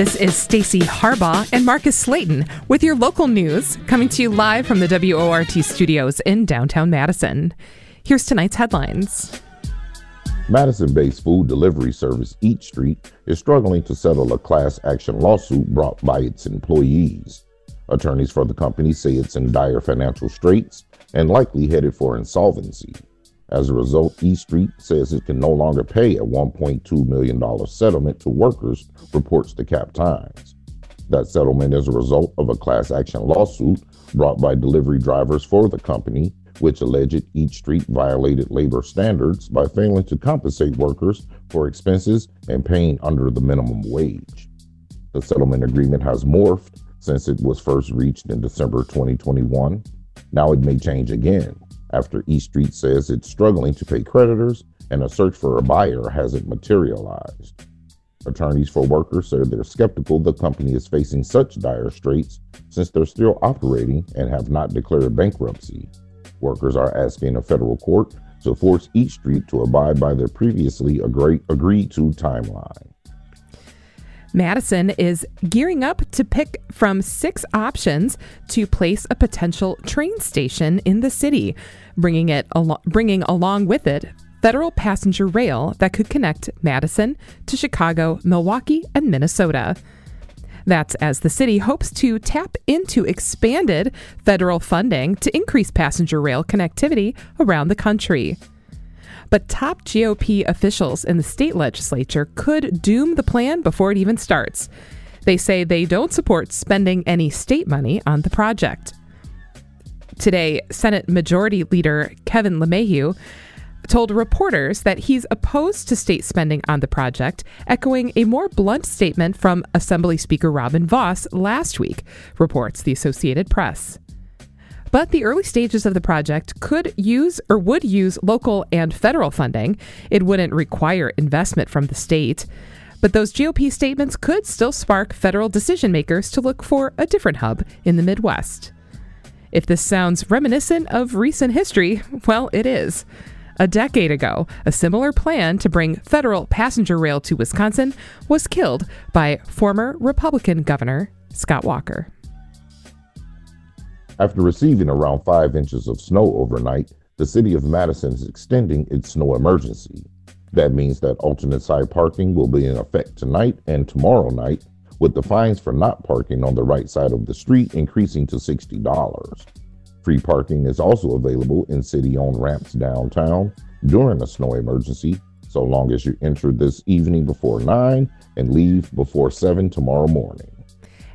This is Stacy Harbaugh and Marcus Slayton with your local news coming to you live from the WORT studios in downtown Madison. Here's tonight's headlines. Madison based food delivery service Eat Street is struggling to settle a class action lawsuit brought by its employees. Attorneys for the company say it's in dire financial straits and likely headed for insolvency. As a result, Eat Street says it can no longer pay a $1.2 million settlement to workers, reports the Cap Times. That settlement is a result of a class action lawsuit brought by delivery drivers for the company, which alleged Eat Street violated labor standards by failing to compensate workers for expenses and paying under the minimum wage. The settlement agreement has morphed since it was first reached in December 2021. Now it may change again after Eat Street says it's struggling to pay creditors and a search for a buyer hasn't materialized. Attorneys for workers say they're skeptical the company is facing such dire straits since they're still operating and have not declared bankruptcy. Workers are asking a federal court to force Eat Street to abide by their previously agreed to timeline. Madison is gearing up to pick from six options to place a potential train station in the city, bringing it al- bringing along with it federal passenger rail that could connect Madison to Chicago, Milwaukee, and Minnesota. That's as the city hopes to tap into expanded federal funding to increase passenger rail connectivity around the country. But top GOP officials in the state legislature could doom the plan before it even starts. They say they don't support spending any state money on the project. Today, Senate Majority Leader Kevin LeMahieu told reporters that he's opposed to state spending on the project, echoing a more blunt statement from Assembly Speaker Robin Vos last week, reports the Associated Press. But the early stages of the project could use or would use local and federal funding. It wouldn't require investment from the state. But those GOP statements could still spark federal decision makers to look for a different hub in the Midwest. If this sounds reminiscent of recent history, well, it is. A decade ago, a similar plan to bring federal passenger rail to Wisconsin was killed by former Republican Governor Scott Walker. After receiving around five inches of snow overnight, the city of Madison is extending its snow emergency. That means that alternate side parking will be in effect tonight and tomorrow night, with the fines for not parking on the right side of the street increasing to $60. Free parking is also available in city owned ramps downtown during a snow emergency, so long as you enter this evening before 9 and leave before 7 tomorrow morning.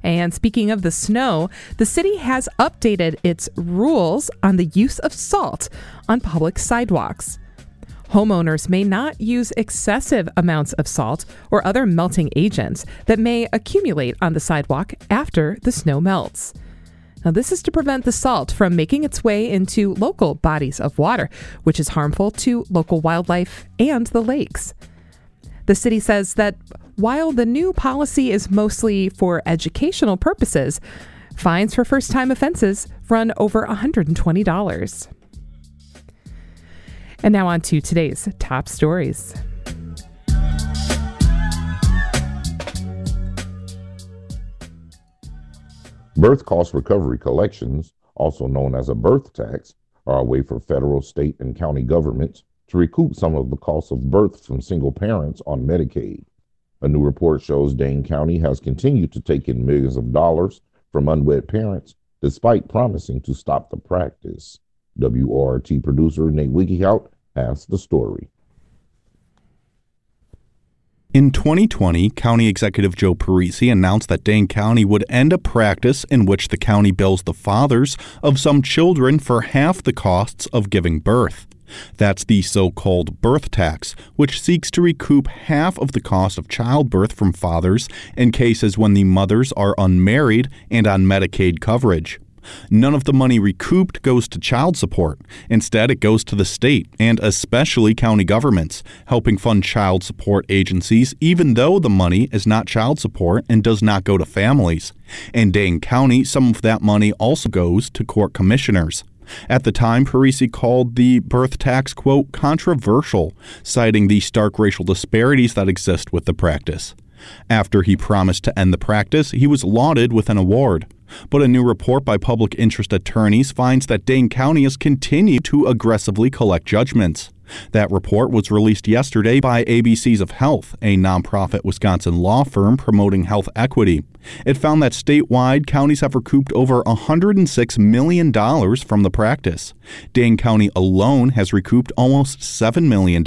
And speaking of the snow, the city has updated its rules on the use of salt on public sidewalks. Homeowners may not use excessive amounts of salt or other melting agents that may accumulate on the sidewalk after the snow melts. Now, this is to prevent the salt from making its way into local bodies of water, which is harmful to local wildlife and the lakes. The city says that while the new policy is mostly for educational purposes, fines for first time offenses run over $120. And now on to today's top stories. Birth cost recovery collections, also known as a birth tax, are a way for federal, state, and county governments to recoup some of the costs of birth from single parents on Medicaid. A new report shows Dane County has continued to take in millions of dollars from unwed parents despite promising to stop the practice. WORT producer Nate Wiggiout has the story. In 2020, County Executive Joe Parisi announced that Dane County would end a practice in which the county bills the fathers of some children for half the costs of giving birth. That's the so called birth tax, which seeks to recoup half of the cost of childbirth from fathers in cases when the mothers are unmarried and on Medicaid coverage. None of the money recouped goes to child support. Instead, it goes to the state and especially county governments, helping fund child support agencies, even though the money is not child support and does not go to families. In Dane County, some of that money also goes to court commissioners. At the time, Parisi called the birth tax, quote, controversial, citing the stark racial disparities that exist with the practice. After he promised to end the practice, he was lauded with an award. But a new report by public interest attorneys finds that Dane County has continued to aggressively collect judgments. That report was released yesterday by ABC for Health, a nonprofit Wisconsin law firm promoting health equity. It found that statewide, counties have recouped over $106 million from the practice. Dane County alone has recouped almost $7 million.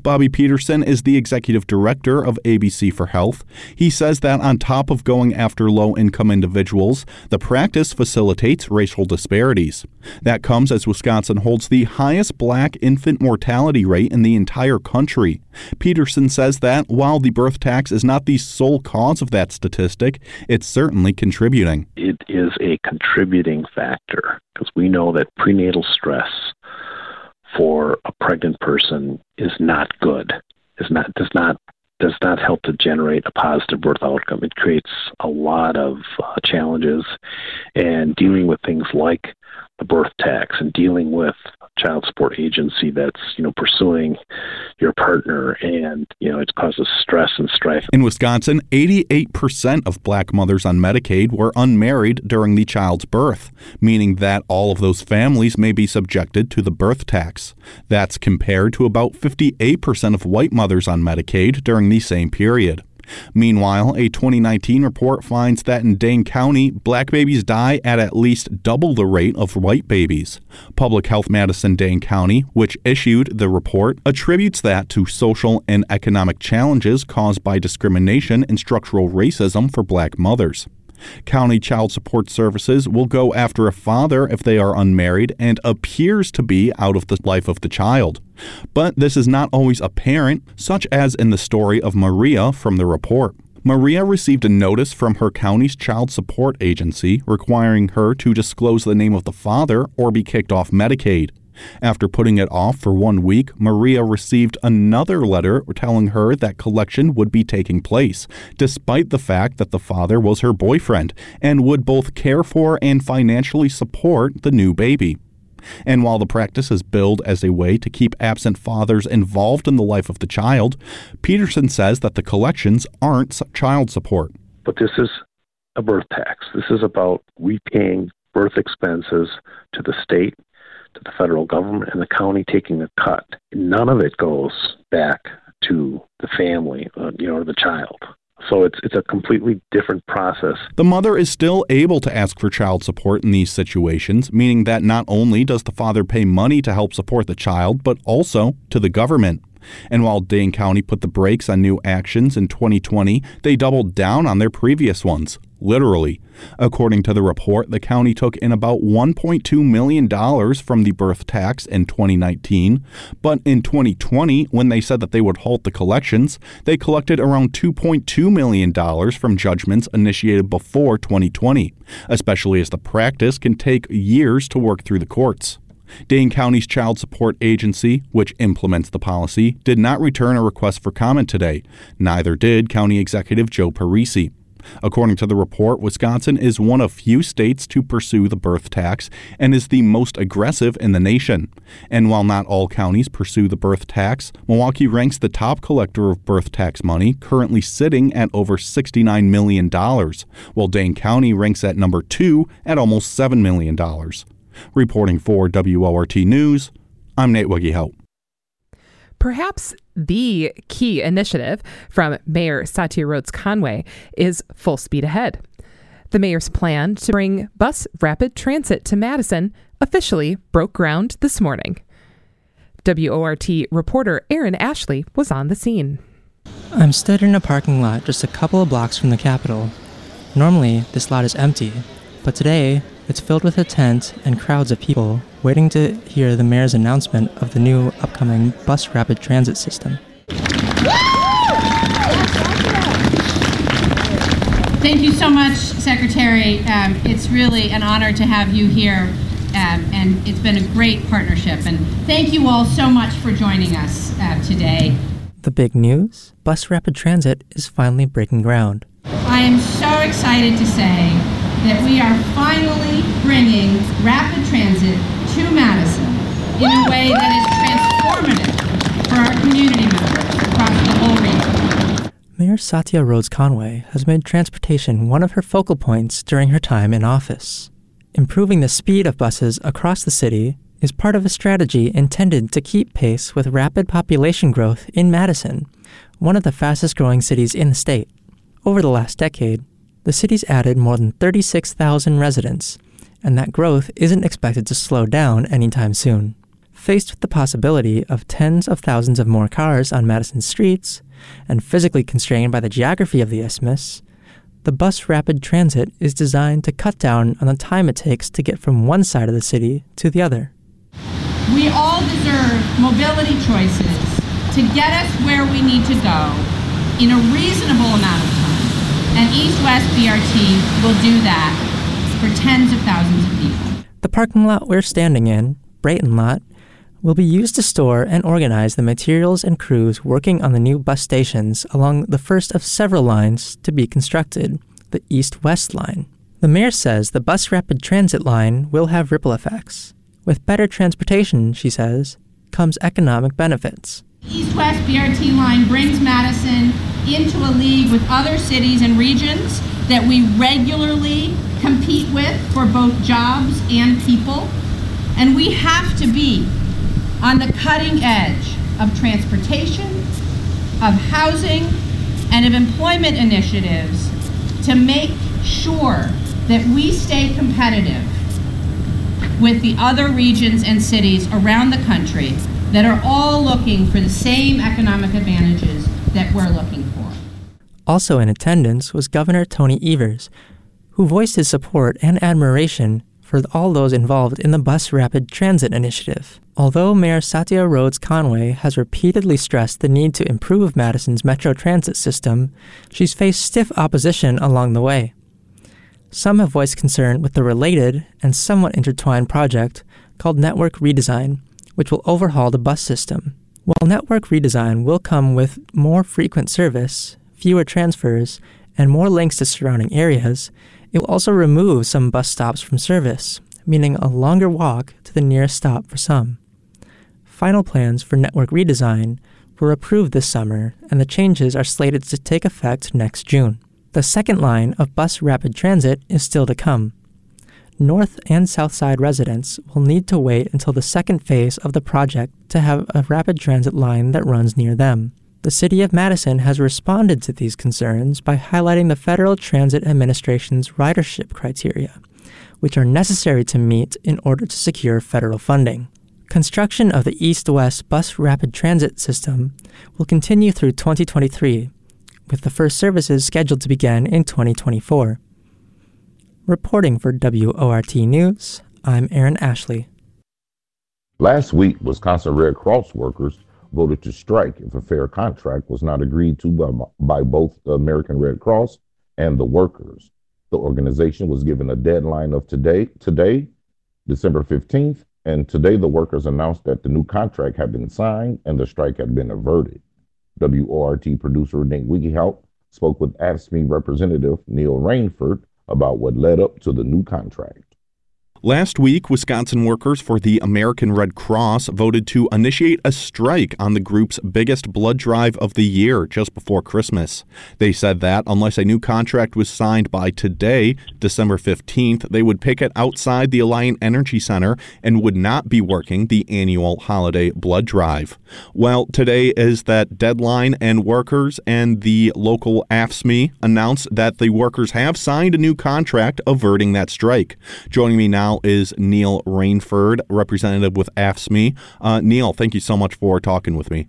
Bobby Peterson is the executive director of ABC for Health. He says that on top of going after low income individuals, the practice facilitates racial disparities. That comes as Wisconsin holds the highest black infant mortality rate in the entire country. Peterson says that while the birth tax is not the sole cause of that statistic, it's certainly contributing. It is a contributing factor because we know that prenatal stress for a pregnant person is not good. Is not does not does not help to generate a positive birth outcome. It creates a lot of uh, challenges, and dealing with things like the birth tax and dealing with child support agency that's you know pursuing your partner. And you know it causes stress and strife. In wisconsin 88% of black mothers on medicaid were unmarried during the child's birth meaning that all of those families may be subjected to the birth tax. That's compared to about 58% of white mothers on medicaid during the same period Meanwhile, a 2019 report finds that in Dane County, black babies die at at least double the rate of white babies. Public Health Madison Dane County, which issued the report, attributes that to social and economic challenges caused by discrimination and structural racism for black mothers. County Child Support Services will go after a father if they are unmarried and appears to be out of the life of the child. But this is not always apparent, such as in the story of Maria from the report. Maria received a notice from her county's child support agency requiring her to disclose the name of the father or be kicked off Medicaid. After putting it off for one week, Maria received another letter telling her that collection would be taking place, despite the fact that the father was her boyfriend and would both care for and financially support the new baby. And while the practice is billed as a way to keep absent fathers involved in the life of the child, Peterson says that the collections aren't child support. But this is a birth tax. This is about repaying birth expenses to the state the federal government and the county taking a cut. None of it goes back to the family, uh, you know, or the child. So it's it's a completely different process. The mother is still able to ask for child support in these situations, meaning that not only does the father pay money to help support the child, but also to the government. And while Dane County put the brakes on new actions in 2020, they doubled down on their previous ones, literally. According to the report, the county took in about $1.2 million from the birth tax in 2019, but in 2020, when they said that they would halt the collections, they collected around $2.2 million from judgments initiated before 2020, especially as the practice can take years to work through the courts. Dane County's Child Support Agency, which implements the policy, did not return a request for comment today. Neither did County Executive Joe Parisi. According to the report, Wisconsin is one of few states to pursue the birth tax and is the most aggressive in the nation. And while not all counties pursue the birth tax, Milwaukee ranks the top collector of birth tax money, currently sitting at over $69 million, while Dane County ranks at number two at almost $7 million. Reporting for WORT News, I'm Nate Wiggy Perhaps the key initiative from Mayor Satya Rhodes Conway is Full Speed Ahead. The mayor's plan to bring bus rapid transit to Madison officially broke ground this morning. WORT reporter Aaron Ashley was on the scene. I'm stood in a parking lot just a couple of blocks from the Capitol. Normally, this lot is empty, but today it's filled with a tent and crowds of people waiting to hear the mayor's announcement of the new upcoming bus rapid transit system. Thank you so much, Secretary. Um, it's really an honor to have you here, um, and it's been a great partnership. And thank you all so much for joining us uh, today. The big news Bus Rapid Transit is finally breaking ground. I am so excited to say that we are finally bringing rapid transit to Madison in a way that is transformative for our community members across the whole region. Mayor Satya Rhodes Conway has made transportation one of her focal points during her time in office. Improving the speed of buses across the city is part of a strategy intended to keep pace with rapid population growth in Madison, one of the fastest growing cities in the state. Over the last decade, the city's added more than 36,000 residents, and that growth isn't expected to slow down anytime soon. Faced with the possibility of tens of thousands of more cars on Madison's streets, and physically constrained by the geography of the isthmus, the bus rapid transit is designed to cut down on the time it takes to get from one side of the city to the other. We all deserve mobility choices to get us where we need to go in a reasonable amount of time. And East West BRT will do that for tens of thousands of people. The parking lot we're standing in, Brayton Lot, will be used to store and organize the materials and crews working on the new bus stations along the first of several lines to be constructed, the East West Line. The mayor says the bus rapid transit line will have ripple effects. With better transportation, she says, comes economic benefits. East West BRT line brings Madison into a league with other cities and regions that we regularly compete with for both jobs and people. And we have to be on the cutting edge of transportation, of housing, and of employment initiatives to make sure that we stay competitive with the other regions and cities around the country that are all looking for the same economic advantages that we're looking for. Also in attendance was Governor Tony Evers, who voiced his support and admiration for all those involved in the Bus Rapid Transit Initiative. Although Mayor Satya Rhodes Conway has repeatedly stressed the need to improve Madison's metro transit system, she's faced stiff opposition along the way. Some have voiced concern with the related and somewhat intertwined project called Network Redesign, which will overhaul the bus system. While network redesign will come with more frequent service, fewer transfers, and more links to surrounding areas, it will also remove some bus stops from service, meaning a longer walk to the nearest stop for some. Final plans for network redesign were approved this summer, and the changes are slated to take effect next June. The second line of bus rapid transit is still to come. North and South Side residents will need to wait until the second phase of the project to have a rapid transit line that runs near them. The City of Madison has responded to these concerns by highlighting the Federal Transit Administration's ridership criteria, which are necessary to meet in order to secure federal funding. Construction of the East West Bus Rapid Transit System will continue through 2023, with the first services scheduled to begin in 2024. Reporting for WORT News, I'm Aaron Ashley. Last week, Wisconsin Red Cross workers voted to strike if a fair contract was not agreed to by, by both the American Red Cross and the workers. The organization was given a deadline of today, today, December 15th, and today the workers announced that the new contract had been signed and the strike had been averted. WORT producer Nate Wieghelp spoke with AFSCME representative Neil Rainford about what led up to the new contract. Last week, Wisconsin workers for the American Red Cross voted to initiate a strike on the group's biggest blood drive of the year just before Christmas. They said that unless a new contract was signed by today, December 15th, they would picket outside the Alliant Energy Center and would not be working the annual holiday blood drive. Well, today is that deadline, and workers and the local AFSCME announced that the workers have signed a new contract averting that strike. Joining me now now is Neil Rainford, representative with AFSCME. Uh, Neil, thank you so much for talking with me.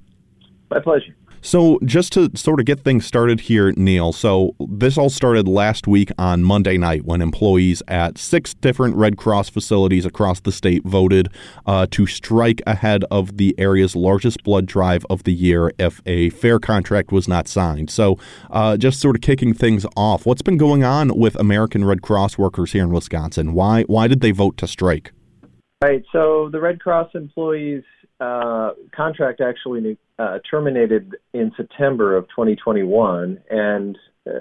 My pleasure. So, just to sort of get things started here, Neil. So, this all started last week on Monday night when employees at six different Red Cross facilities across the state voted uh, to strike ahead of the area's largest blood drive of the year if a fair contract was not signed. So, uh, just sort of kicking things off, what's been going on with American Red Cross workers here in Wisconsin? Why why did they vote to strike? Right. So, the Red Cross employees uh, contract actually uh, terminated in September of 2021, and uh,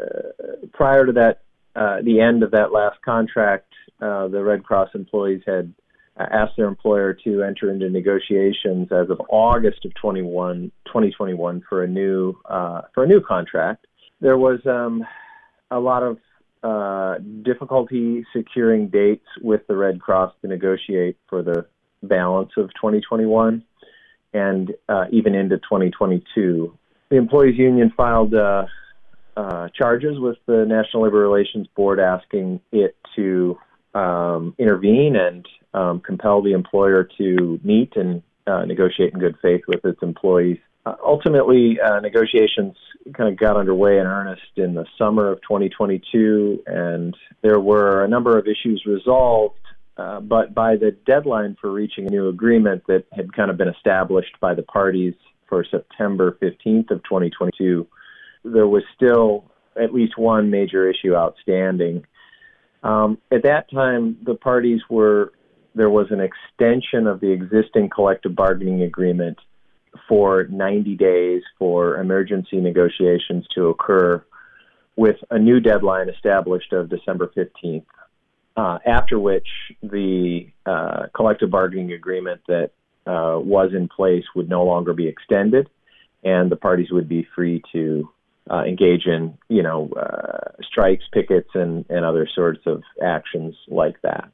prior to that, uh, the end of that last contract, uh, the Red Cross employees had asked their employer to enter into negotiations as of August of 21, 2021 for a new for a new contract. there was um, a lot of uh, difficulty securing dates with the Red Cross to negotiate for the balance of 2021 and uh, even into 2022. The employees union filed uh, uh, charges with the National Labor Relations Board asking it to um, intervene and um, compel the employer to meet and uh, negotiate in good faith with its employees. Uh, ultimately, uh, negotiations kind of got underway in earnest in the summer of 2022, and there were a number of issues resolved. Uh, but by the deadline for reaching a new agreement that had kind of been established by the parties for September 15th of 2022, there was still at least one major issue outstanding. Um, at that time, the parties were there was an extension of the existing collective bargaining agreement for 90 days for emergency negotiations to occur with a new deadline established of December 15th, uh, after which the uh, collective bargaining agreement that uh, was in place would no longer be extended, and the parties would be free to uh, engage in, you know, uh, strikes, pickets, and, and other sorts of actions like that.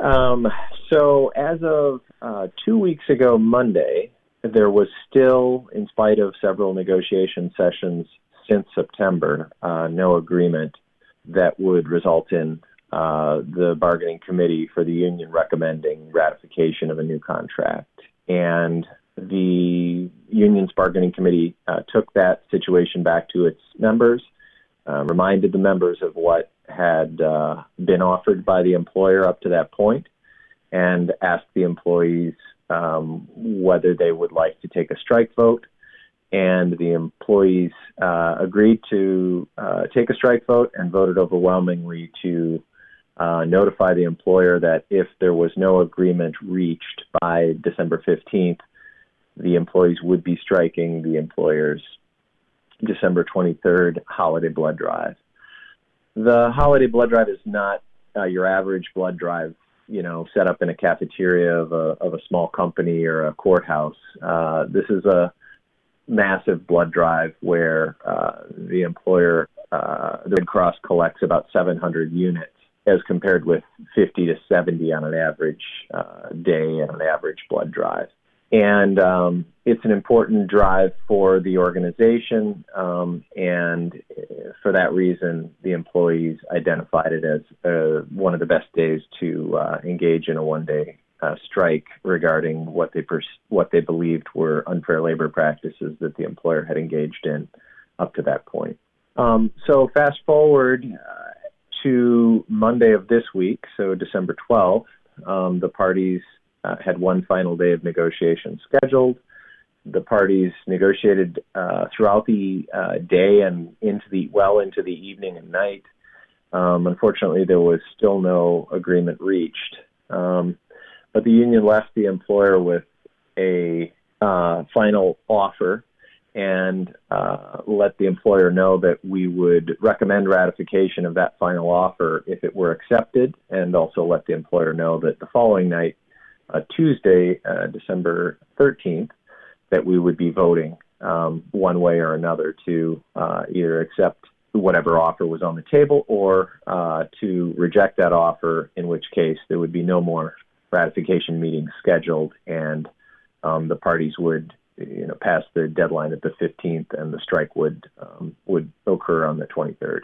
Um, so, as of uh, two weeks ago, Monday, there was still, in spite of several negotiation sessions since September, no agreement that would result in uh, the bargaining committee for the union recommending ratification of a new contract. And the union's bargaining committee uh, took that situation back to its members, uh, reminded the members of what had uh, been offered by the employer up to that point, and asked the employees um, whether they would like to take a strike vote. And the employees uh, agreed to take a strike vote and voted overwhelmingly to uh, notify the employer that if there was no agreement reached by December 15th, the employees would be striking the employer's December 23rd holiday blood drive. The holiday blood drive is not uh, your average blood drive, you know, set up in a cafeteria of a of a small company or a courthouse. Uh, this is a massive blood drive where uh, the employer, uh, the Red Cross, collects about 700 units, as compared with 50 to 70 on an average uh, day and an average blood drive and um, it's an important drive for the organization. Um, and for that reason, the employees identified it as uh, one of the best days to uh, engage in a one-day uh, strike regarding what they pers- what they believed were unfair labor practices that the employer had engaged in up to that point. Um, so fast forward uh, to Monday of this week, so December 12th, um, the parties uh, had one final day of negotiation scheduled. The parties negotiated uh, throughout the uh, day and into the well into the evening and night. Um, unfortunately, there was still no agreement reached. Um, but the union left the employer with a uh, final offer and uh, let the employer know that we would recommend ratification of that final offer if it were accepted, and also let the employer know that the following night uh, Tuesday, uh, December 13th, that we would be voting um, one way or another to uh, either accept whatever offer was on the table or uh, to reject that offer, in which case there would be no more ratification meetings scheduled and um, the parties would you know past the deadline at the 15th and the strike would um, would occur on the 23rd.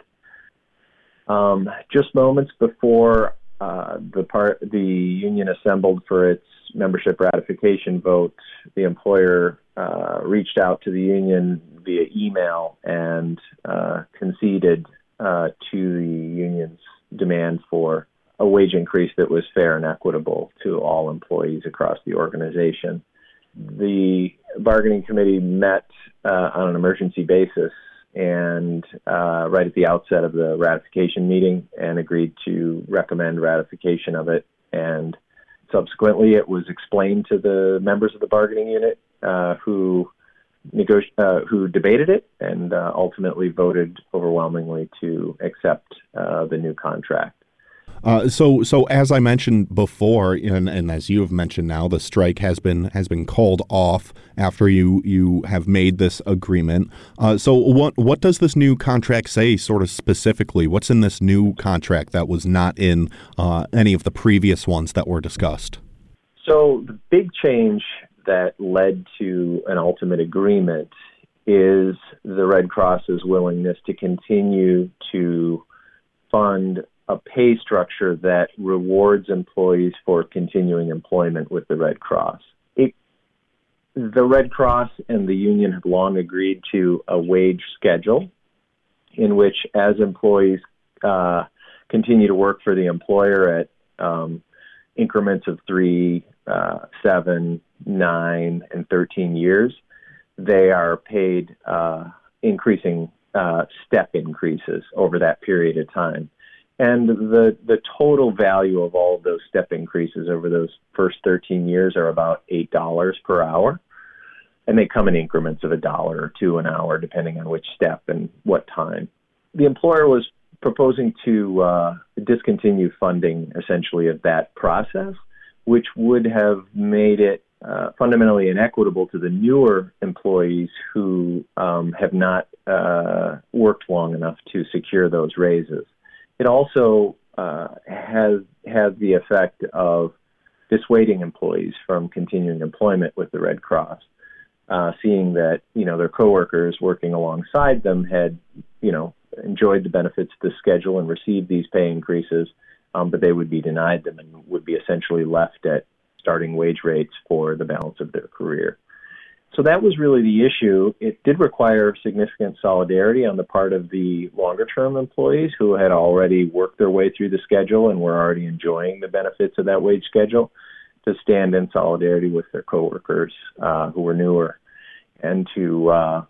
Um, just moments before uh, the part the union assembled for its membership ratification vote, the employer uh, reached out to the union via email and uh, conceded uh, to the union's demand for a wage increase that was fair and equitable to all employees across the organization. The bargaining committee met uh, on an emergency basis and uh, right at the outset of the ratification meeting and agreed to recommend ratification of it. And subsequently, it was explained to the members of the bargaining unit uh, who negoti- uh, who debated it and uh, ultimately voted overwhelmingly to accept uh, the new contract. Uh, so, so as I mentioned before, and, and as you have mentioned now, the strike has been has been called off after you you have made this agreement. Uh, so, what what does this new contract say, sort of specifically? What's in this new contract that was not in uh, any of the previous ones that were discussed? So, the big change that led to an ultimate agreement is the Red Cross's willingness to continue to fund a pay structure that rewards employees for continuing employment with the Red Cross. It, the Red Cross and the union have long agreed to a wage schedule in which, as employees uh, continue to work for the employer at um, increments of three, uh, seven, nine, and 13 years, they are paid uh, increasing uh, step increases over that period of time. And the, the total value of all of those step increases over those first 13 years are about $8 per hour. And they come in increments of a dollar or two an hour, depending on which step and what time. The employer was proposing to uh, discontinue funding essentially of that process, which would have made it uh, fundamentally inequitable to the newer employees who um, have not uh, worked long enough to secure those raises. It also uh, has has the effect of dissuading employees from continuing employment with the Red Cross, uh, seeing that you know their coworkers working alongside them had you know enjoyed the benefits of the schedule and received these pay increases, um, but they would be denied them and would be essentially left at starting wage rates for the balance of their career. So that was really the issue. It did require significant solidarity on the part of the longer term employees who had already worked their way through the schedule and were already enjoying the benefits of that wage schedule to stand in solidarity with their coworkers uh, who were newer and to uh,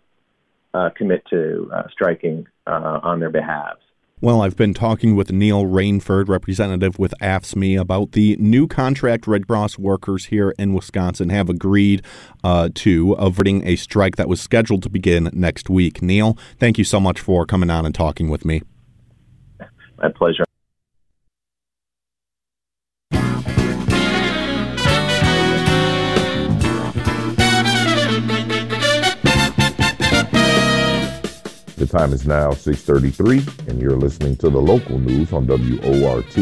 uh, commit to uh, striking uh, on their behalves. Well, I've been talking with Neil Rainford, representative with AFSCME, about the new contract Red Cross workers here in Wisconsin have agreed uh, to averting a strike that was scheduled to begin next week. Neil, thank you so much for coming on and talking with me. My pleasure. Time is now 6:33 and you're listening to the local news on WORT.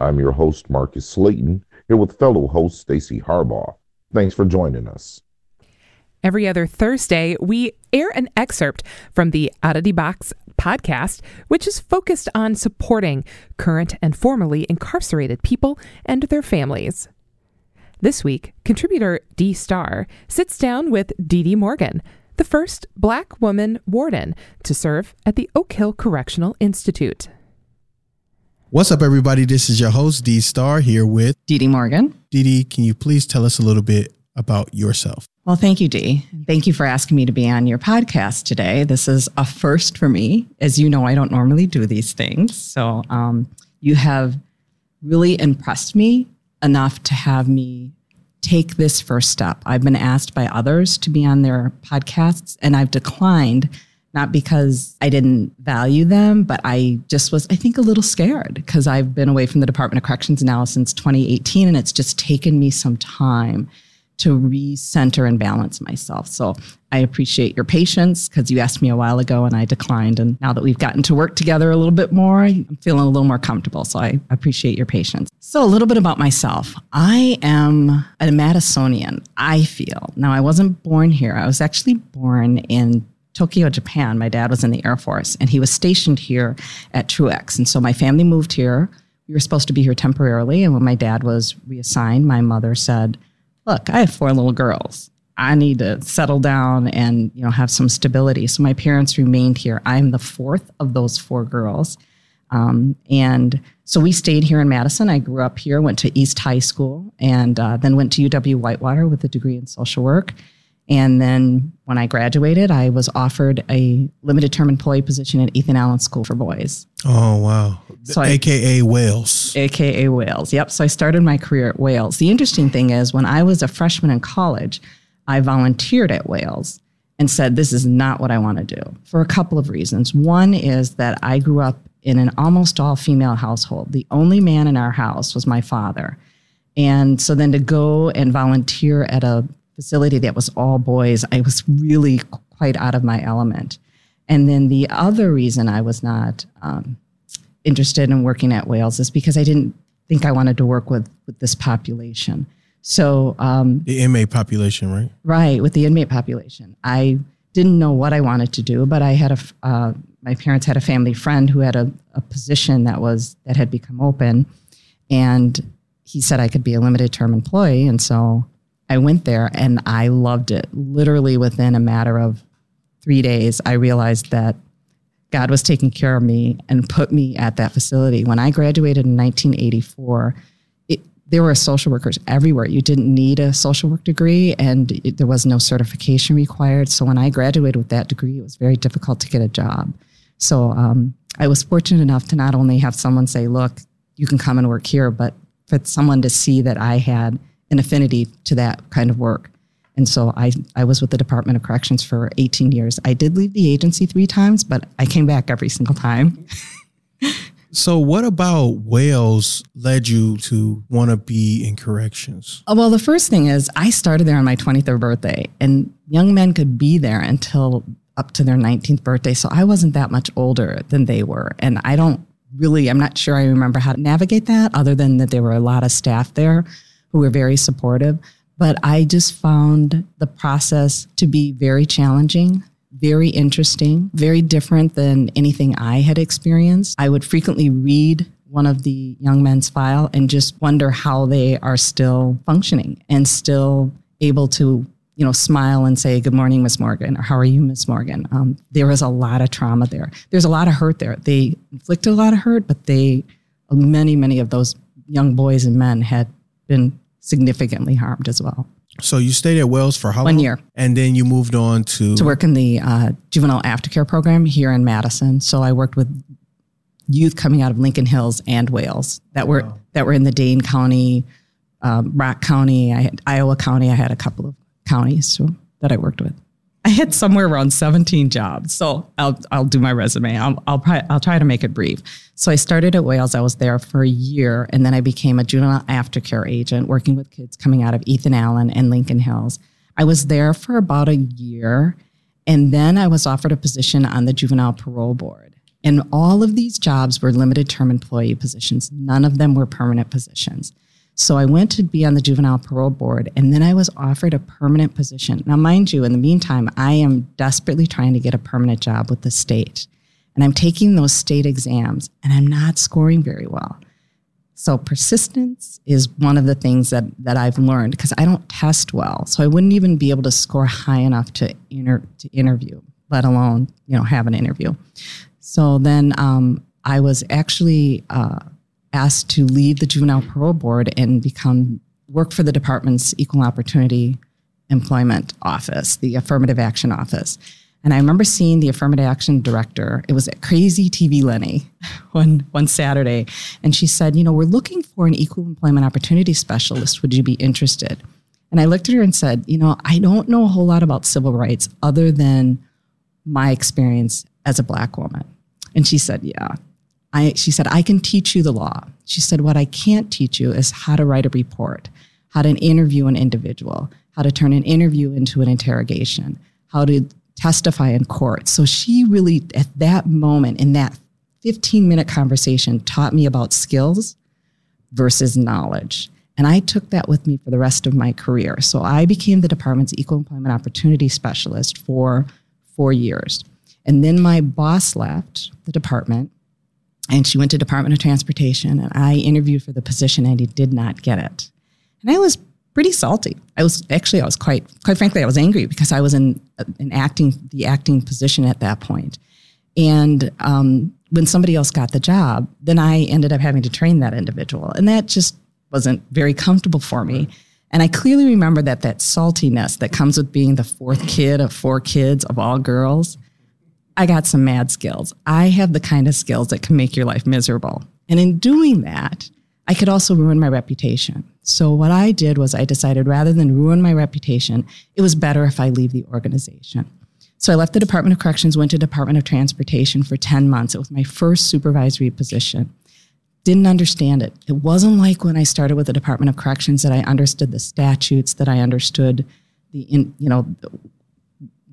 I'm your host Marcus Slayton here with fellow host Stacy Harbaugh. Thanks for joining us. Every other Thursday, we air an excerpt from the Out of the Box podcast, which is focused on supporting current and formerly incarcerated people and their families. This week, contributor D Star sits down with Dee Dee Morgan, the first black woman warden to serve at the Oak Hill Correctional Institute. What's up, everybody? This is your host, D Star, here with Dee Dee Morgan. Dee Dee. Can you please tell us a little bit about yourself? Well, thank you, Dee. Thank you for asking me to be on your podcast today. This is a first for me. As you know, I don't normally do these things. So um, you have really impressed me enough to have me take this first step. I've been asked by others to be on their podcasts, and I've declined, not because I didn't value them, but I just was, I think, a little scared because I've been away from the Department of Corrections now since 2018, and it's just taken me some time to recenter and balance myself. So I appreciate your patience because you asked me a while ago and I declined. And now that we've gotten to work together a little bit more, I'm feeling a little more comfortable. So I appreciate your patience. So a little bit about myself. I am a Madisonian, I feel. Now, I wasn't born here. I was actually born in Tokyo, Japan. My dad was in the Air Force and he was stationed here at Truax. And so my family moved here. We were supposed to be here temporarily. And when my dad was reassigned, my mother said, look, I have four little girls. I need to settle down and you know have some stability. So my parents remained here. I'm the fourth of those four girls, um, and so we stayed here in Madison. I grew up here, went to East High School, and uh, then went to UW Whitewater with a degree in social work. And then when I graduated, I was offered a limited term employee position at Ethan Allen School for Boys. Oh, wow. So AKA I, Wales. AKA Wales. Yep. So I started my career at Wales. The interesting thing is, when I was a freshman in college, I volunteered at Wales and said, This is not what I want to do for a couple of reasons. One is that I grew up in an almost all female household. The only man in our house was my father. And so then to go and volunteer at a facility that was all boys, I was really quite out of my element. And then the other reason I was not um, interested in working at Wales is because I didn't think I wanted to work with, with this population. So um, the inmate population, right? Right, with the inmate population. I didn't know what I wanted to do, but I had a uh, my parents had a family friend who had a, a position that was that had become open, and he said I could be a limited term employee, and so I went there and I loved it. Literally within a matter of three days, I realized that God was taking care of me and put me at that facility. When I graduated in 1984, it, there were social workers everywhere. You didn't need a social work degree, and it, there was no certification required. So when I graduated with that degree, it was very difficult to get a job. So um, I was fortunate enough to not only have someone say, "Look, you can come and work here," but for someone to see that I had an affinity to that kind of work. And so I, I was with the Department of Corrections for 18 years. I did leave the agency three times, but I came back every single time. so, what about Wales led you to want to be in corrections? Oh, well, the first thing is I started there on my 23rd birthday, and young men could be there until up to their 19th birthday. So I wasn't that much older than they were. And I don't really, I'm not sure I remember how to navigate that, other than that there were a lot of staff there who were very supportive. But I just found the process to be very challenging, very interesting, very different than anything I had experienced. I would frequently read one of the young men's file and just wonder how they are still functioning and still able to you know, smile and say, Good morning, Miss Morgan, or How are you, Miss Morgan? Um, there was a lot of trauma there. There's a lot of hurt there. They inflicted a lot of hurt, but they, many, many of those young boys and men had been significantly harmed as well. So you stayed at Wells for how One long? year. And then you moved on to to work in the uh, juvenile aftercare program here in Madison. So I worked with youth coming out of Lincoln Hills and Wales that were wow. that were in the Dane County, um, Rock County, I had Iowa County. I had a couple of counties so, that I worked with. I had somewhere around 17 jobs. So I'll, I'll do my resume. I'll, I'll, I'll try to make it brief. So I started at Wales. I was there for a year, and then I became a juvenile aftercare agent working with kids coming out of Ethan Allen and Lincoln Hills. I was there for about a year, and then I was offered a position on the juvenile parole board. And all of these jobs were limited term employee positions. None of them were permanent positions. So I went to be on the juvenile parole board, and then I was offered a permanent position. Now, mind you, in the meantime, I am desperately trying to get a permanent job with the state. And I'm taking those state exams, and I'm not scoring very well. So persistence is one of the things that, that I've learned because I don't test well. So I wouldn't even be able to score high enough to, inter- to interview, let alone, you know, have an interview. So then um, I was actually uh, asked to leave the juvenile parole board and become work for the department's equal opportunity employment office, the affirmative action office. And I remember seeing the affirmative action director. It was at Crazy TV Lenny one one Saturday, and she said, "You know, we're looking for an equal employment opportunity specialist. Would you be interested?" And I looked at her and said, "You know, I don't know a whole lot about civil rights other than my experience as a black woman." And she said, "Yeah." I, she said, I can teach you the law. She said, What I can't teach you is how to write a report, how to interview an individual, how to turn an interview into an interrogation, how to testify in court. So she really, at that moment, in that 15 minute conversation, taught me about skills versus knowledge. And I took that with me for the rest of my career. So I became the department's equal employment opportunity specialist for four years. And then my boss left the department and she went to Department of Transportation and I interviewed for the position and he did not get it. And I was pretty salty. I was actually I was quite quite frankly I was angry because I was in an acting the acting position at that point. And um, when somebody else got the job, then I ended up having to train that individual, and that just wasn't very comfortable for me. And I clearly remember that that saltiness that comes with being the fourth kid of four kids of all girls I got some mad skills. I have the kind of skills that can make your life miserable. And in doing that, I could also ruin my reputation. So what I did was I decided rather than ruin my reputation, it was better if I leave the organization. So I left the Department of Corrections, went to Department of Transportation for 10 months. It was my first supervisory position. Didn't understand it. It wasn't like when I started with the Department of Corrections that I understood the statutes, that I understood the, in, you know,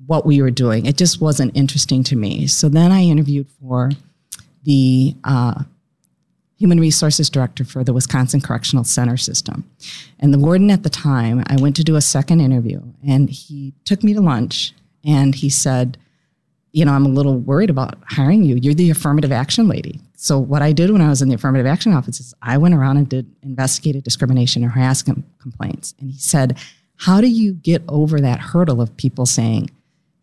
what we were doing. It just wasn't interesting to me. So then I interviewed for the uh, human resources director for the Wisconsin Correctional Center system. And the warden at the time, I went to do a second interview, and he took me to lunch and he said, You know, I'm a little worried about hiring you. You're the affirmative action lady. So, what I did when I was in the affirmative action office is I went around and did investigated discrimination and harassment complaints. And he said, How do you get over that hurdle of people saying,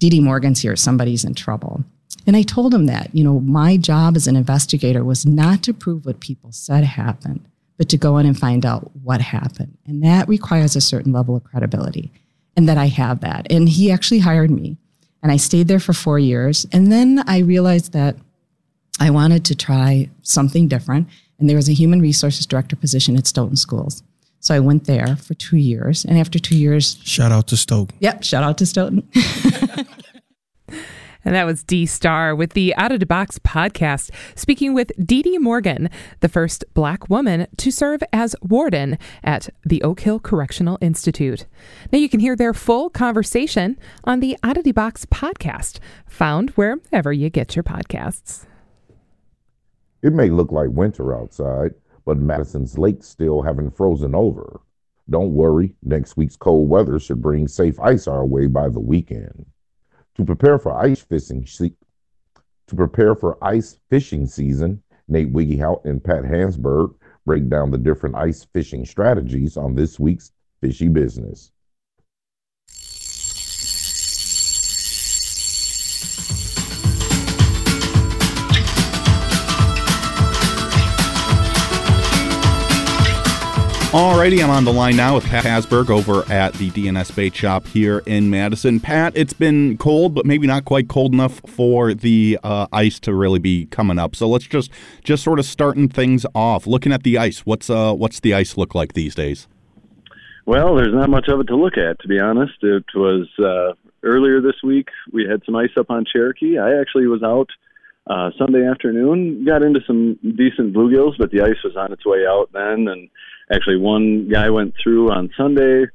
Dee Dee Morgan's here, somebody's in trouble? And I told him that, you know, my job as an investigator was not to prove what people said happened, but to go in and find out what happened. And that requires a certain level of credibility, and that I have that. And he actually hired me, and I stayed there for four years. And then I realized that I wanted to try something different, and there was a human resources director position at Stoughton Schools. So I went there for two years, and after two years, shout out to Stoughton. Yep, shout out to Stoughton. And that was D Star with the Out of the Box podcast, speaking with Dee Dee Morgan, the first black woman to serve as warden at the Oak Hill Correctional Institute. Now you can hear their full conversation on the Out of the Box podcast, found wherever you get your podcasts. It may look like winter outside, but Madison's lakes still haven't frozen over. Don't worry, next week's cold weather should bring safe ice our way by the weekend. To prepare for ice fishing, to prepare for ice fishing season, Nate Wiggyhout and Pat Hansberg break down the different ice fishing strategies on this week's Fishy Business. Alrighty, I'm on the line now with Pat Hansberg over at the D&S Bait Shop here in Madison. Pat, it's been cold, but maybe not quite cold enough for the uh, ice to really be coming up. So let's just just sort of starting things off. Looking at the ice, what's uh what's the ice look like these days? Well, there's not much of it to look at, to be honest. It was uh, earlier this week. We had some ice up on Cherokee. I actually was out uh, Sunday afternoon, got into some decent bluegills, but the ice was on its way out then, and actually one guy went through on Sunday.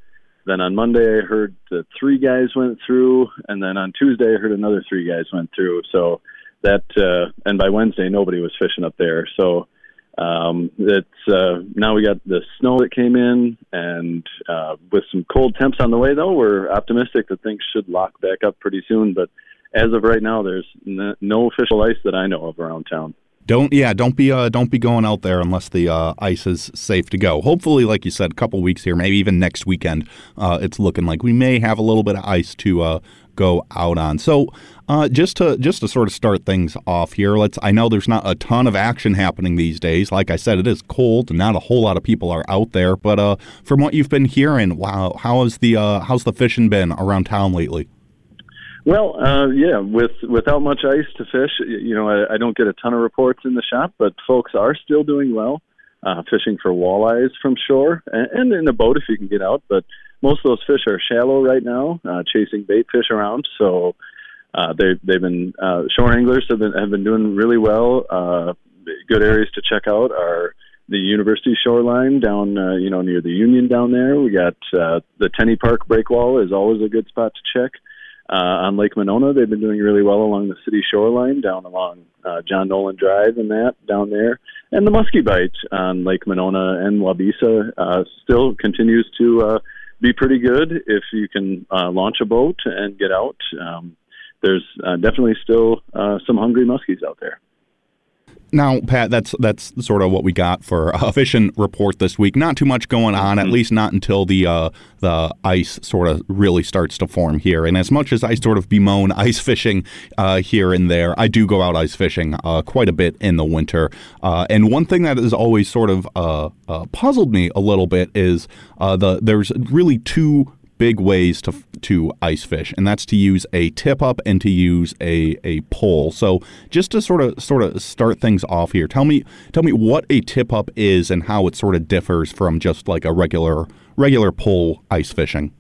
Then on Monday, I heard that three guys went through, and then on Tuesday, I heard another three guys went through. So that, uh, and by Wednesday, nobody was fishing up there. So um, it's uh, now we got the snow that came in, and uh, with some cold temps on the way, though, we're optimistic that things should lock back up pretty soon. But as of right now, there's no official ice that I know of around town. Don't yeah, don't be uh, don't be going out there unless the uh, ice is safe to go. Hopefully, like you said, a couple weeks here, maybe even next weekend, uh, it's looking like we may have a little bit of ice to uh, go out on. So, uh, just to just to sort of start things off here, let's. I know there's not a ton of action happening these days. Like I said, it is cold, and not a whole lot of people are out there. But uh, from what you've been hearing, wow, how has the how's the fishing been around town lately? Well, uh, yeah, with without much ice to fish, you know, I, I don't get a ton of reports in the shop, but folks are still doing well, uh, fishing for walleyes from shore and, and in a boat if you can get out. But most of those fish are shallow right now, uh, chasing bait fish around. So uh, they they've been uh, shore anglers have been have been doing really well. Uh, good areas to check out are the University shoreline down, uh, you know, near the Union down there. We got uh, the Tenney Park breakwall is always a good spot to check. Uh, on Lake Monona, they've been doing really well along the city shoreline, down along uh, John Nolen Drive and that down there. And the muskie bite on Lake Monona and Waubesa uh, still continues to uh, be pretty good if you can uh, launch a boat and get out. Um, there's uh, definitely still uh, some hungry muskies out there. Now, Pat, that's that's sort of what we got for a fishing report this week. Not too much going on, at mm-hmm. least not until the uh, the ice sort of really starts to form here. And as much as I sort of bemoan ice fishing uh, here and there, I do go out ice fishing uh, quite a bit in the winter. Uh, and one thing that has always sort of uh, uh, puzzled me a little bit is the there's really two big ways to to ice fish, and that's to use a tip up and to use a, a pole. So just to sort of sort of start things off here, tell me tell me what a tip up is and how it sort of differs from just like a regular regular pole ice fishing.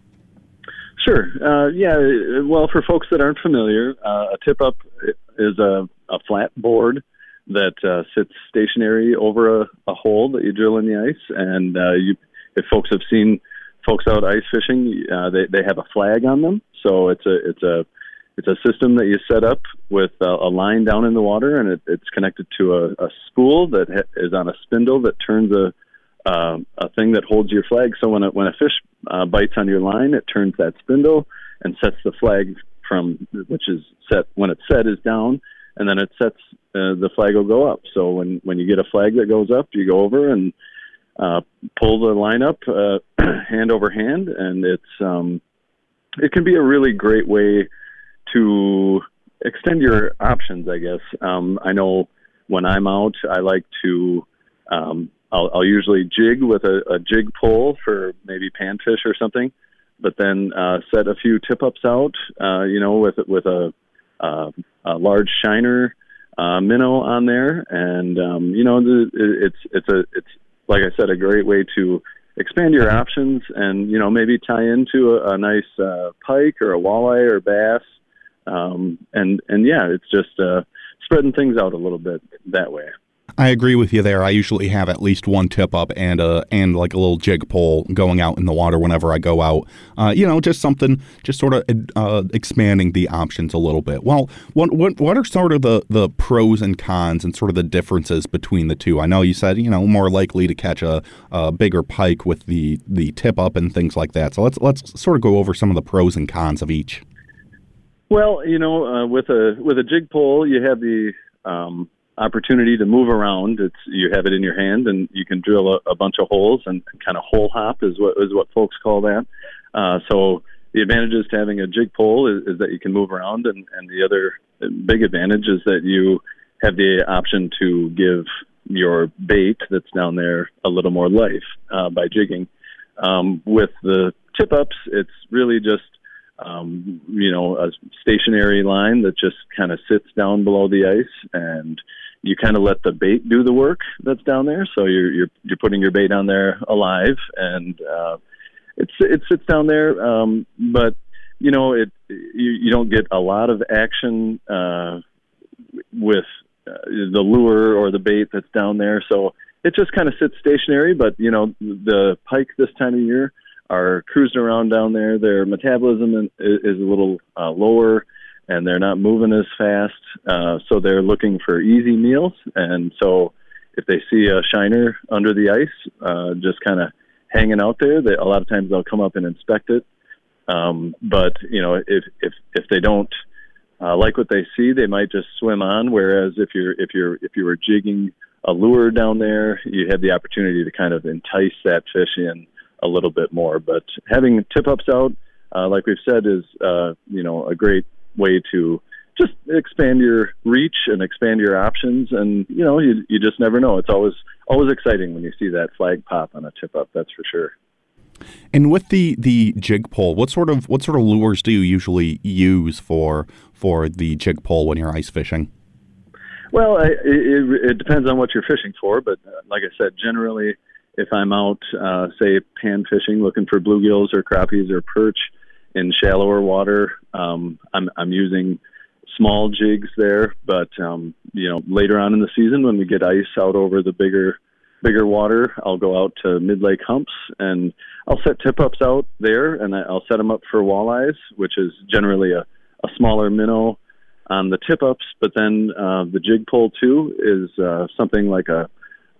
Sure. Uh, yeah. Well, for folks that aren't familiar, uh, a tip up is a, a flat board that uh, sits stationary over a, a hole that you drill in the ice. And uh, you, if folks have seen folks out ice fishing, uh, they they have a flag on them. So it's a it's a it's a system that you set up with a, a line down in the water, and it, it's connected to a, a spool that ha- is on a spindle that turns a uh, a thing that holds your flag. So when a, when a fish uh, bites on your line, it turns that spindle and sets the flag from which is set when it's set is down, and then it sets uh, the flag will go up. So when when you get a flag that goes up, you go over and uh, pull the line up uh, hand over hand, and it's um, it can be a really great way to extend your options. I guess um, I know when I'm out, I like to um, I'll, I'll usually jig with a, a jig pole for maybe panfish or something, but then uh, set a few tip ups out, uh, you know, with with a, uh, a large shiner uh, minnow on there, and um, you know, the, it's it's a it's like I said, a great way to expand your options, and you know, maybe tie into a, a nice uh, pike or a walleye or bass, um, and and yeah, it's just uh, spreading things out a little bit that way. I agree with you there. I usually have at least one tip up and a and like a little jig pole going out in the water whenever I go out. Uh, you know, just something, just sort of uh, expanding the options a little bit. Well, what what what are sort of the the pros and cons and sort of the differences between the two? I know you said you know more likely to catch a, a bigger pike with the the tip up and things like that. So let's let's sort of go over some of the pros and cons of each. Well, you know, uh, with a with a jig pole, you have the um, opportunity to move around. It's you have it in your hand and you can drill a, a bunch of holes and kind of hole hop is what is what folks call that. Uh, so the advantages to having a jig pole is, is that you can move around, and, and the other big advantage is that you have the option to give your bait that's down there a little more life uh, by jigging. Um, with the tip ups, it's really just um, you know a stationary line that just kind of sits down below the ice and you kind of let the bait do the work that's down there. So you're you're you're putting your bait down there alive, and uh, it's it sits down there. Um, but you know it you, you don't get a lot of action uh, with uh, the lure or the bait that's down there. So it just kind of sits stationary. But you know the pike this time of year are cruising around down there. Their metabolism is, a little uh, lower and they're not moving as fast. Uh, so they're looking for easy meals. And so if they see a shiner under the ice, uh, just kind of hanging out there, they, a lot of times they'll come up and inspect it. Um, but you know, if if if they don't uh, like what they see, they might just swim on. Whereas if you're if you're if you were jigging a lure down there, you have the opportunity to kind of entice that fish in a little bit more. But having tip ups out, uh, like we've said, is uh, you know a great way to just expand your reach and expand your options. And you know you you just never know. It's always always exciting when you see that flag pop on a tip up that's for sure. And with the the jig pole what sort of what sort of lures do you usually use for for the jig pole when you're ice fishing? Well it, it, it depends on what you're fishing for but uh, like i said generally if i'm out uh, say pan fishing looking for bluegills or crappies or perch in shallower water. Um, I'm, I'm using small jigs there, but um, you know later on in the season when we get ice out over the bigger bigger water, I'll go out to mid lake humps and I'll set tip ups out there, and I'll set them up for walleyes, which is generally a, a smaller minnow on the tip ups. But then uh, the jig pole too is uh, something like a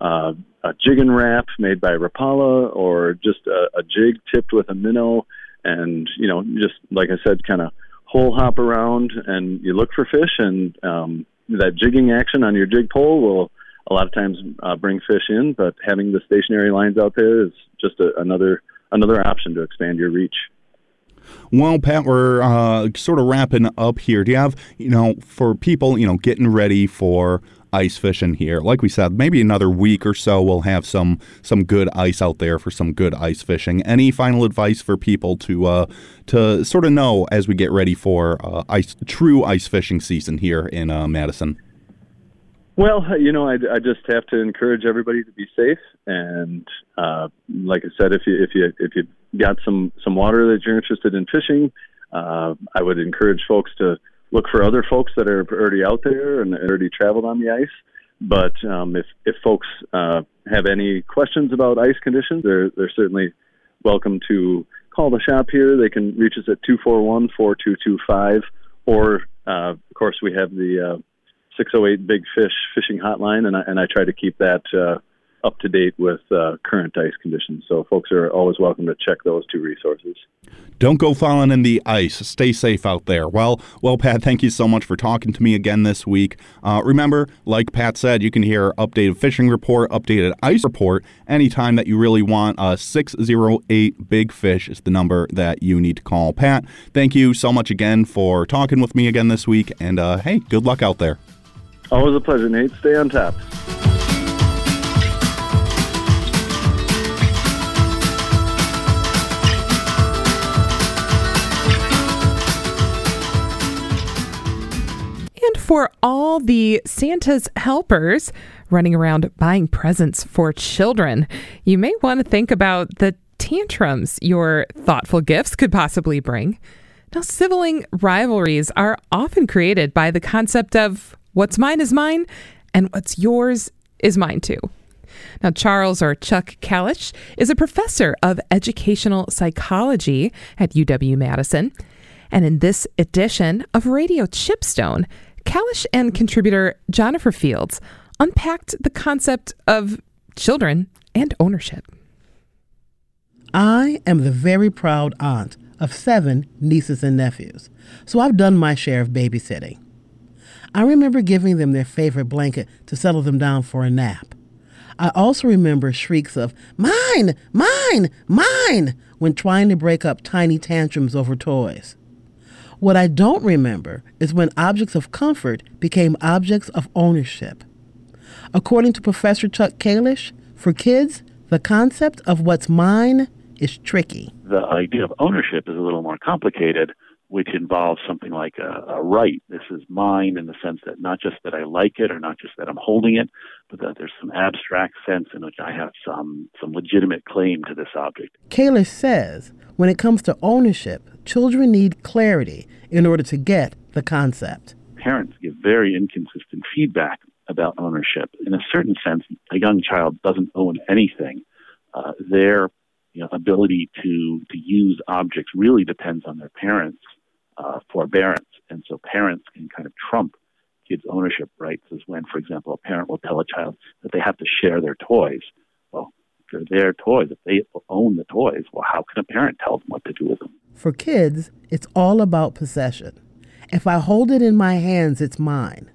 uh, a Jigging Rap made by Rapala, or just a, a jig tipped with a minnow and you know just like I said, kind of hole hop around and you look for fish, and um, that jigging action on your jig pole will a lot of times uh, bring fish in. But having the stationary lines out there is just a, another another option to expand your reach. Well, Pat, we're uh, sort of wrapping up here. Do you have, you know, for people, you know, getting ready for ice fishing here. Like we said, maybe another week or so we'll have some some good ice out there for some good ice fishing. Any final advice for people to uh, to sort of know as we get ready for uh, ice true ice fishing season here in uh, Madison? Well, you know, I, I just have to encourage everybody to be safe, and uh, like I said, if you if you if you got some some water that you're interested in fishing, uh, I would encourage folks to look for other folks that are already out there and already traveled on the ice. But um, if if folks uh, have any questions about ice conditions, they're they're certainly welcome to call the shop here. They can reach us at two four one four two two five, or uh, of course we have the uh, 608 Big Fish fishing hotline, and I, and I try to keep that uh, up to date with uh, current ice conditions. So folks are always welcome to check those two resources. Don't go falling in the ice. Stay safe out there. Well, well, Pat, thank you so much for talking to me again this week. Uh, remember, like Pat said, you can hear updated fishing report, updated ice report anytime that you really want. Uh, 608 Big Fish is the number that you need to call. Pat, thank you so much again for talking with me again this week. And uh, hey, good luck out there. Always a pleasure, Nate. Stay on top. For all the Santa's helpers running around buying presents for children, you may want to think about the tantrums your thoughtful gifts could possibly bring. Now, sibling rivalries are often created by the concept of what's mine is mine and what's yours is mine too. Now, Charles or Chuck Kalish is a professor of educational psychology at UW Madison. And in this edition of Radio Chipstone, Kalish and contributor Jennifer Fields unpacked the concept of children and ownership. I am the very proud aunt of seven nieces and nephews, so I've done my share of babysitting. I remember giving them their favorite blanket to settle them down for a nap. I also remember shrieks of, Mine! Mine! Mine! when trying to break up tiny tantrums over toys. What I don't remember is when objects of comfort became objects of ownership. According to Professor Chuck Kalish, for kids, the concept of what's mine is tricky. The idea of ownership is a little more complicated, which involves something like a, a, right. This is mine in the sense that not just that I like it or not just that I'm holding it, but that there's some abstract sense in which I have some, some legitimate claim to this object. Kalish says when it comes to ownership, children need clarity in order to get the concept. Parents give very inconsistent feedback about ownership. In a certain sense, a young child doesn't own anything. Uh, their you know, ability to, to use objects really depends on their parents' uh, forbearance. And so parents can kind of trump kids' ownership rights as when, for example, a parent will tell a child that they have to share their toys. Their toys, if they own the toys, well, how can a parent tell them what to do with them? For kids, it's all about possession. If I hold it in my hands, it's mine.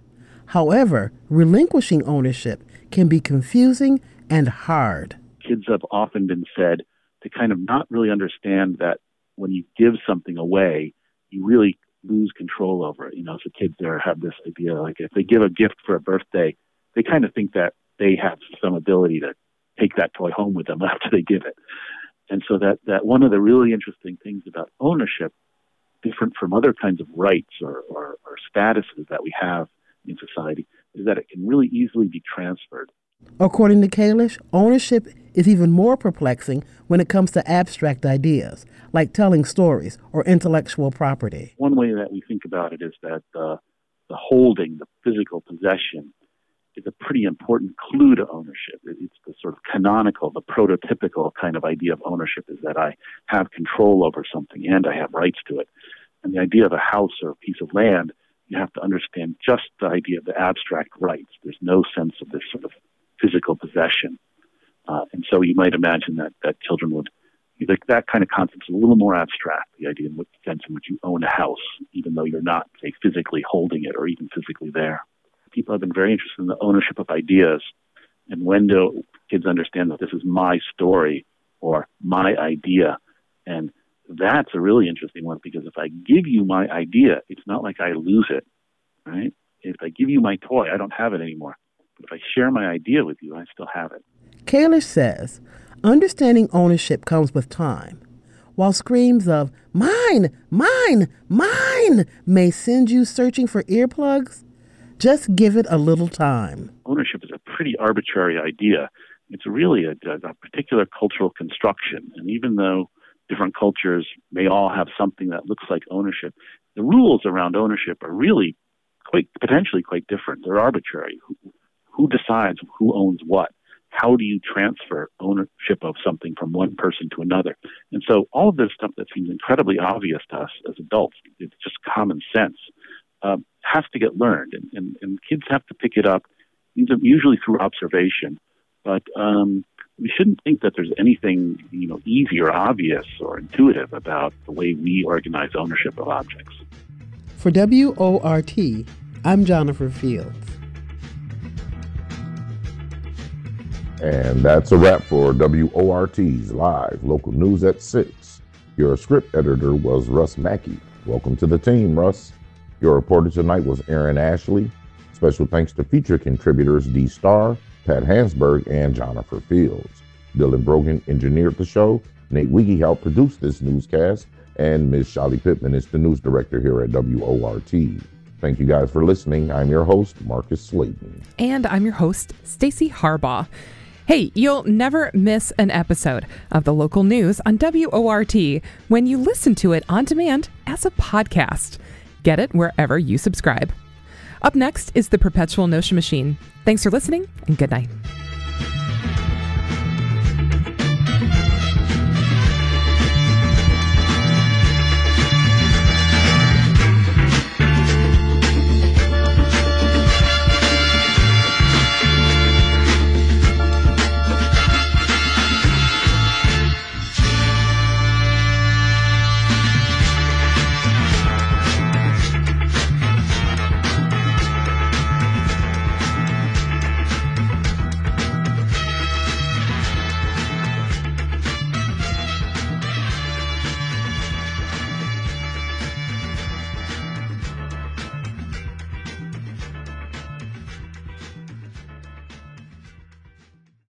However, relinquishing ownership can be confusing and hard. Kids have often been said to kind of not really understand that when you give something away, you really lose control over it. You know, so kids there have this idea like if they give a gift for a birthday, they kind of think that they have some ability to take that toy home with them after they give it. And so that, that one of the really interesting things about ownership, different from other kinds of rights or, or, or statuses that we have in society, is that it can really easily be transferred. According to Kalish, ownership is even more perplexing when it comes to abstract ideas, like telling stories or intellectual property. One way that we think about it is that uh, the holding, the physical possession, is a pretty important clue to ownership. It's the sort of canonical, the prototypical kind of idea of ownership is that I have control over something and I have rights to it. And the idea of a house or a piece of land, you have to understand just the idea of the abstract rights. There's no sense of this sort of physical possession. Uh, and so you might imagine that, that children would, that kind of concept is a little more abstract, the idea in which sense in which you own a house, even though you're not, say, physically holding it or even physically there. People have been very interested in the ownership of ideas. And when do kids understand that this is my story or my idea? And that's a really interesting one because if I give you my idea, it's not like I lose it, right? If I give you my toy, I don't have it anymore. But if I share my idea with you, I still have it. Kalish says understanding ownership comes with time. While screams of mine, mine, mine may send you searching for earplugs, Just give it a little time. Ownership is a pretty arbitrary idea. It's really a, a particular cultural construction. And even though different cultures may all have something that looks like ownership, the rules around ownership are really quite potentially quite different. They're arbitrary. Who, who decides who owns what? How do you transfer ownership of something from one person to another? And so all of this stuff that seems incredibly obvious to us as adults, it's just common sense, um, has to get learned, and, and, and kids have to pick it up, usually through observation. But um, we shouldn't think that there's anything you know easy or obvious or intuitive about the way we organize ownership of objects. For WORT, I'm Jonathan Fields. And that's a wrap for WORT's live local news at 6. Your script editor was Russ Mackey. Welcome to the team, Russ. Your reporter tonight was Aaron Ashley. Special thanks to feature contributors D Star, Pat Hansberg, and Jonathan Fields. Dylan Brogan engineered the show. Nate Wiggy helped produce this newscast. And Ms. Shelly Pittman is the news director here at WORT. Thank you guys for listening. I'm your host, Marcus Slayton. And I'm your host, Stacy Harbaugh. Hey, you'll never miss an episode of the local news on WORT when you listen to it on demand as a podcast. Get it wherever you subscribe. Up next is the Perpetual Notion Machine. Thanks for listening and good night.